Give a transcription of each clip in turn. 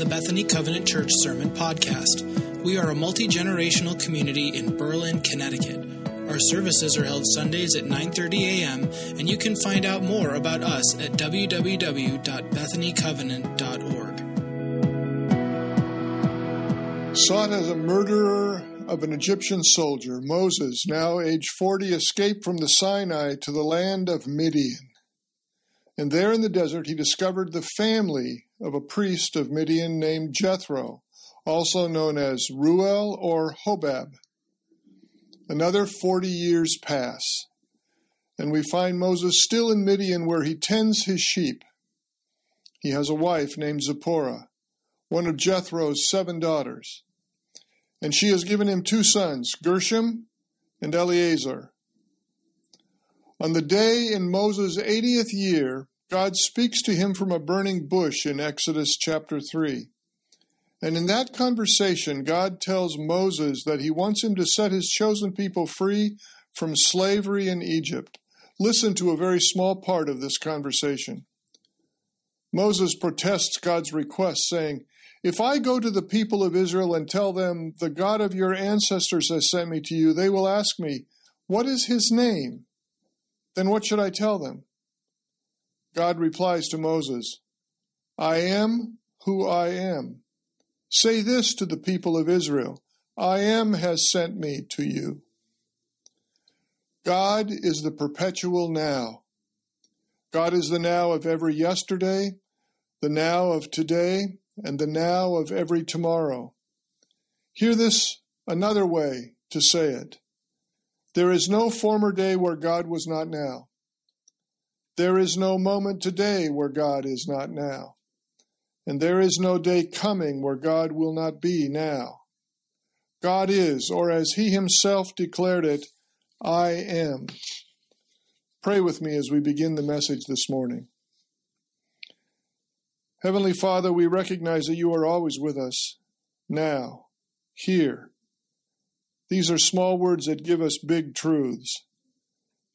the Bethany Covenant Church Sermon Podcast. We are a multi generational community in Berlin, Connecticut. Our services are held Sundays at 9:30 a.m., and you can find out more about us at www.bethanycovenant.org. Sought as a murderer of an Egyptian soldier, Moses, now age 40, escaped from the Sinai to the land of Midian. And there in the desert he discovered the family of a priest of Midian named Jethro, also known as Reuel or Hobab. Another 40 years pass, and we find Moses still in Midian where he tends his sheep. He has a wife named Zipporah, one of Jethro's seven daughters, and she has given him two sons, Gershom and Eleazar. On the day in Moses' 80th year, God speaks to him from a burning bush in Exodus chapter 3. And in that conversation, God tells Moses that he wants him to set his chosen people free from slavery in Egypt. Listen to a very small part of this conversation. Moses protests God's request, saying, If I go to the people of Israel and tell them, The God of your ancestors has sent me to you, they will ask me, What is his name? Then what should I tell them? God replies to Moses, I am who I am. Say this to the people of Israel I am has sent me to you. God is the perpetual now. God is the now of every yesterday, the now of today, and the now of every tomorrow. Hear this another way to say it. There is no former day where God was not now. There is no moment today where God is not now. And there is no day coming where God will not be now. God is, or as He Himself declared it, I am. Pray with me as we begin the message this morning. Heavenly Father, we recognize that you are always with us, now, here. These are small words that give us big truths.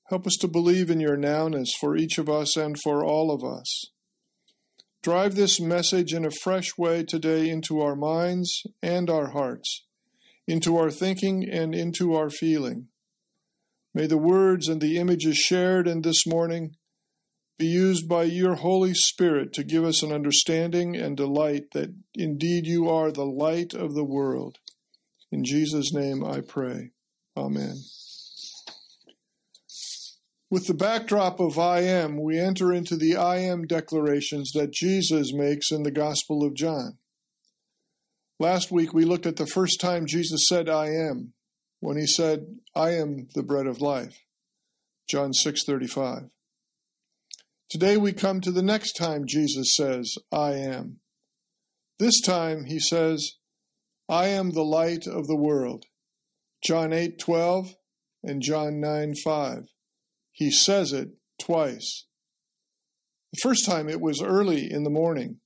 Help us to believe in your nowness for each of us and for all of us. Drive this message in a fresh way today into our minds and our hearts, into our thinking and into our feeling. May the words and the images shared in this morning be used by your Holy Spirit to give us an understanding and delight that indeed you are the light of the world. In Jesus' name I pray. Amen. With the backdrop of I am, we enter into the I am declarations that Jesus makes in the Gospel of John. Last week we looked at the first time Jesus said I am when he said I am the bread of life. John 6:35. Today we come to the next time Jesus says I am. This time he says I am the light of the world. John 8:12 and John 9:5. He says it twice. The first time it was early in the morning.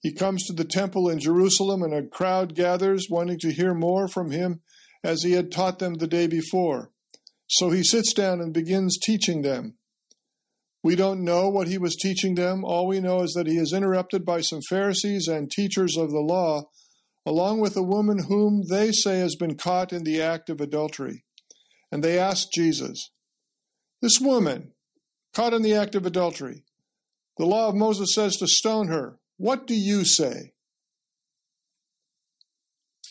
He comes to the temple in Jerusalem, and a crowd gathers wanting to hear more from him as he had taught them the day before. So he sits down and begins teaching them. We don't know what he was teaching them. All we know is that he is interrupted by some Pharisees and teachers of the law, along with a woman whom they say has been caught in the act of adultery. And they ask Jesus, this woman, caught in the act of adultery, the law of Moses says to stone her. What do you say?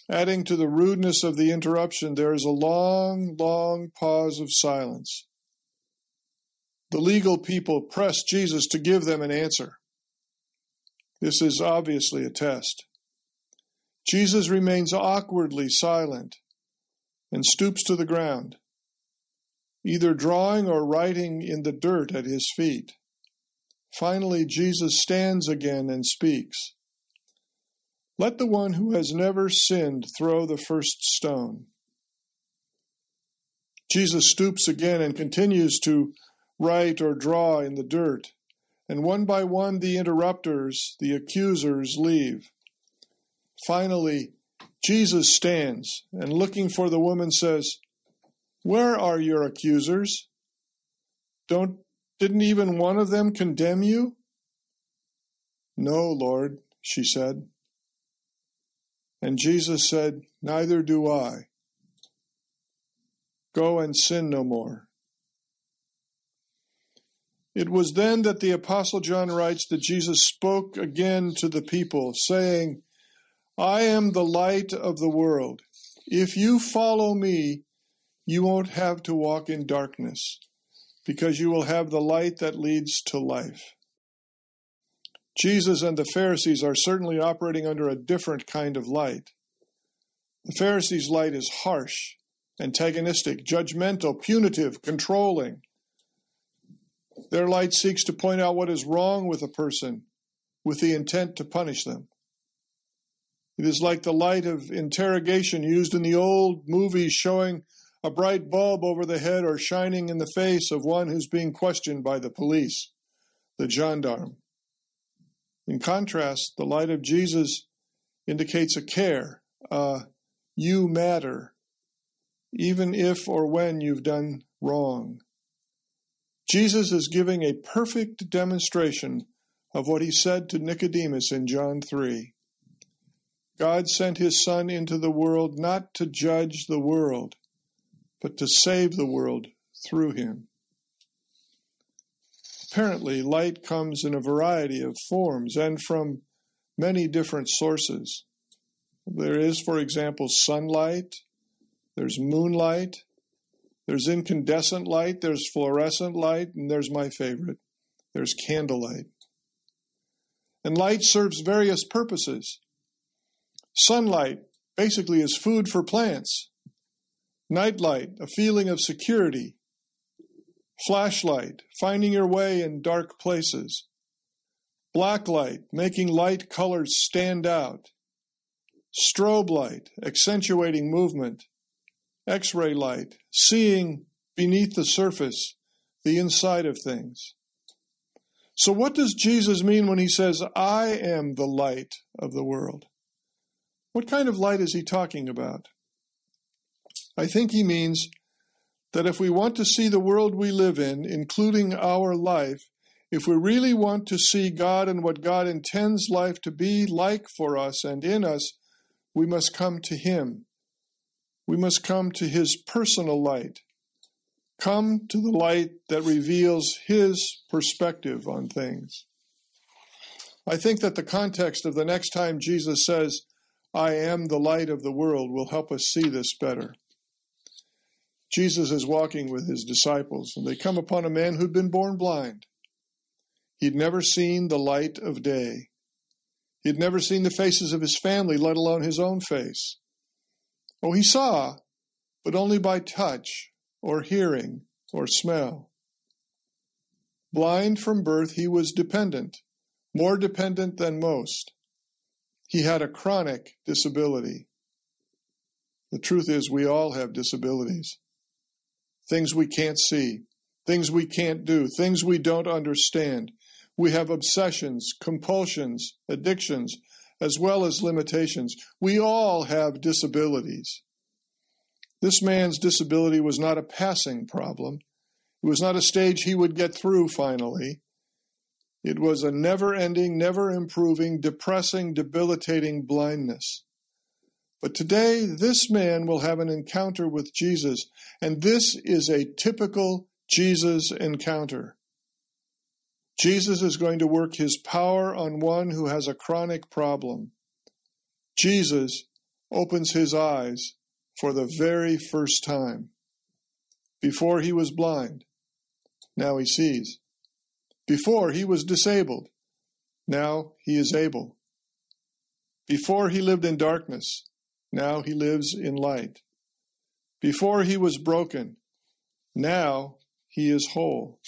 Adding to the rudeness of the interruption, there is a long, long pause of silence. The legal people press Jesus to give them an answer. This is obviously a test. Jesus remains awkwardly silent and stoops to the ground either drawing or writing in the dirt at his feet. Finally, Jesus stands again and speaks. Let the one who has never sinned throw the first stone. Jesus stoops again and continues to write or draw in the dirt, and one by one the interrupters, the accusers, leave. Finally, Jesus stands and looking for the woman says, where are your accusers? Don't didn't even one of them condemn you? No, Lord, she said. And Jesus said, Neither do I. Go and sin no more. It was then that the Apostle John writes that Jesus spoke again to the people, saying, I am the light of the world. If you follow me, you won't have to walk in darkness, because you will have the light that leads to life. Jesus and the Pharisees are certainly operating under a different kind of light. The Pharisees' light is harsh, antagonistic, judgmental, punitive, controlling. Their light seeks to point out what is wrong with a person with the intent to punish them. It is like the light of interrogation used in the old movies showing a bright bulb over the head or shining in the face of one who's being questioned by the police, the gendarme. In contrast, the light of Jesus indicates a care, a you matter, even if or when you've done wrong. Jesus is giving a perfect demonstration of what he said to Nicodemus in John 3. God sent his Son into the world not to judge the world, but to save the world through him. Apparently, light comes in a variety of forms and from many different sources. There is, for example, sunlight, there's moonlight, there's incandescent light, there's fluorescent light, and there's my favorite there's candlelight. And light serves various purposes. Sunlight basically is food for plants. Nightlight, a feeling of security. Flashlight, finding your way in dark places. Blacklight, making light colors stand out. Strobe light, accentuating movement. X ray light, seeing beneath the surface, the inside of things. So, what does Jesus mean when he says, I am the light of the world? What kind of light is he talking about? I think he means that if we want to see the world we live in, including our life, if we really want to see God and what God intends life to be like for us and in us, we must come to Him. We must come to His personal light. Come to the light that reveals His perspective on things. I think that the context of the next time Jesus says, I am the light of the world will help us see this better. Jesus is walking with his disciples, and they come upon a man who'd been born blind. He'd never seen the light of day. He'd never seen the faces of his family, let alone his own face. Oh, he saw, but only by touch or hearing or smell. Blind from birth, he was dependent, more dependent than most. He had a chronic disability. The truth is, we all have disabilities. Things we can't see, things we can't do, things we don't understand. We have obsessions, compulsions, addictions, as well as limitations. We all have disabilities. This man's disability was not a passing problem. It was not a stage he would get through finally. It was a never ending, never improving, depressing, debilitating blindness. But today, this man will have an encounter with Jesus, and this is a typical Jesus encounter. Jesus is going to work his power on one who has a chronic problem. Jesus opens his eyes for the very first time. Before he was blind, now he sees. Before he was disabled, now he is able. Before he lived in darkness, now he lives in light. Before he was broken, now he is whole.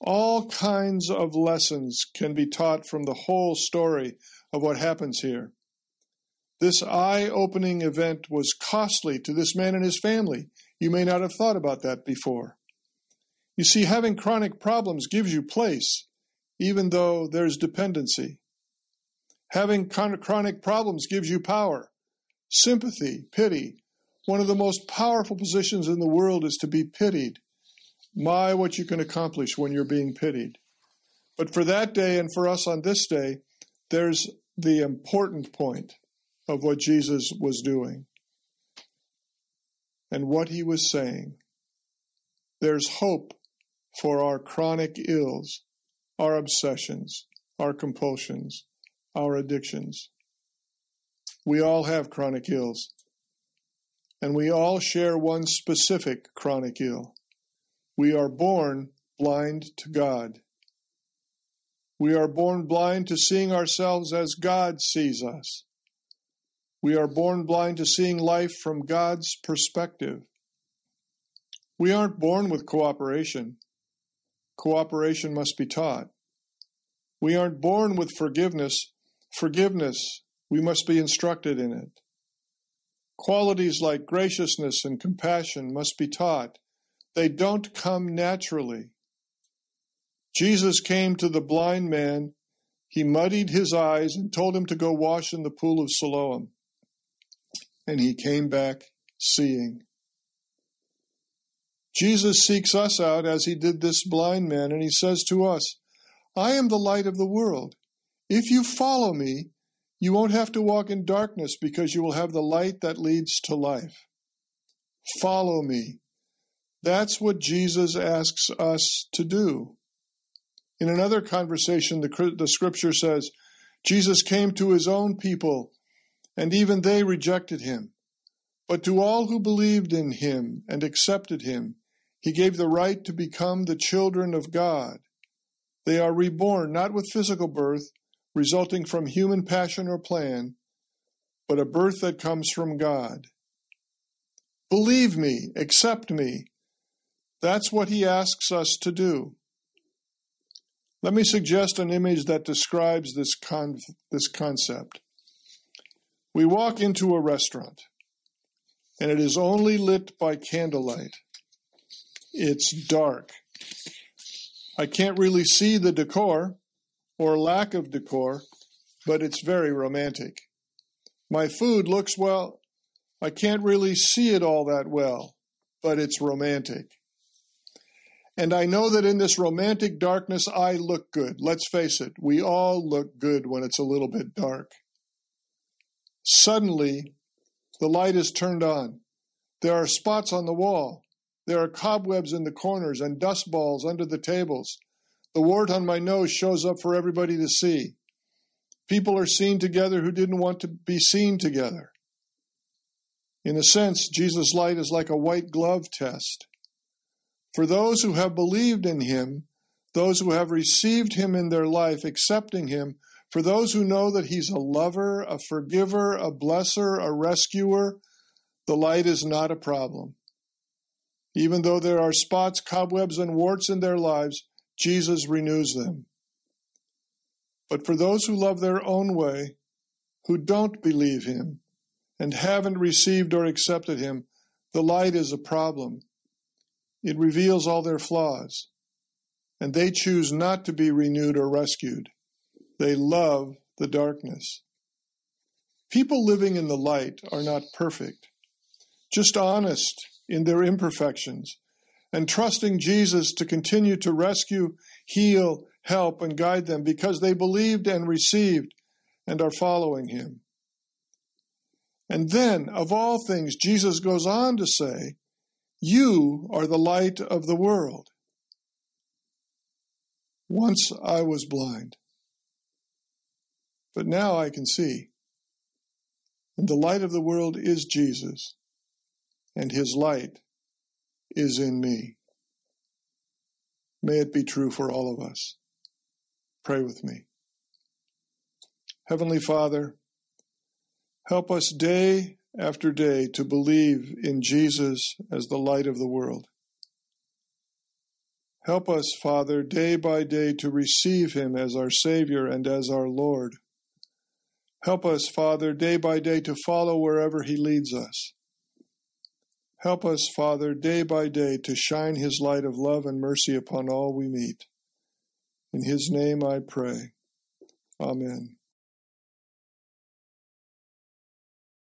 All kinds of lessons can be taught from the whole story of what happens here. This eye opening event was costly to this man and his family. You may not have thought about that before. You see, having chronic problems gives you place, even though there's dependency. Having chronic problems gives you power, sympathy, pity. One of the most powerful positions in the world is to be pitied. My, what you can accomplish when you're being pitied. But for that day and for us on this day, there's the important point of what Jesus was doing and what he was saying. There's hope for our chronic ills, our obsessions, our compulsions, our addictions. We all have chronic ills, and we all share one specific chronic ill. We are born blind to God. We are born blind to seeing ourselves as God sees us. We are born blind to seeing life from God's perspective. We aren't born with cooperation. Cooperation must be taught. We aren't born with forgiveness. Forgiveness, we must be instructed in it. Qualities like graciousness and compassion must be taught. They don't come naturally. Jesus came to the blind man. He muddied his eyes and told him to go wash in the pool of Siloam. And he came back seeing. Jesus seeks us out as he did this blind man, and he says to us, I am the light of the world. If you follow me, you won't have to walk in darkness because you will have the light that leads to life. Follow me. That's what Jesus asks us to do. In another conversation, the, the scripture says, Jesus came to his own people, and even they rejected him. But to all who believed in him and accepted him, he gave the right to become the children of God. They are reborn not with physical birth, resulting from human passion or plan, but a birth that comes from God. Believe me, accept me. That's what he asks us to do. Let me suggest an image that describes this, con- this concept. We walk into a restaurant, and it is only lit by candlelight. It's dark. I can't really see the decor or lack of decor, but it's very romantic. My food looks well, I can't really see it all that well, but it's romantic. And I know that in this romantic darkness, I look good. Let's face it, we all look good when it's a little bit dark. Suddenly, the light is turned on. There are spots on the wall. There are cobwebs in the corners and dust balls under the tables. The wart on my nose shows up for everybody to see. People are seen together who didn't want to be seen together. In a sense, Jesus' light is like a white glove test. For those who have believed in him, those who have received him in their life, accepting him, for those who know that he's a lover, a forgiver, a blesser, a rescuer, the light is not a problem. Even though there are spots, cobwebs, and warts in their lives, Jesus renews them. But for those who love their own way, who don't believe him, and haven't received or accepted him, the light is a problem. It reveals all their flaws, and they choose not to be renewed or rescued. They love the darkness. People living in the light are not perfect, just honest in their imperfections, and trusting Jesus to continue to rescue, heal, help, and guide them because they believed and received and are following him. And then, of all things, Jesus goes on to say, you are the light of the world. Once I was blind, but now I can see. And the light of the world is Jesus, and his light is in me. May it be true for all of us. Pray with me. Heavenly Father, help us day after day to believe in Jesus as the light of the world. Help us, Father, day by day to receive him as our Savior and as our Lord. Help us, Father, day by day to follow wherever he leads us. Help us, Father, day by day to shine his light of love and mercy upon all we meet. In his name I pray. Amen.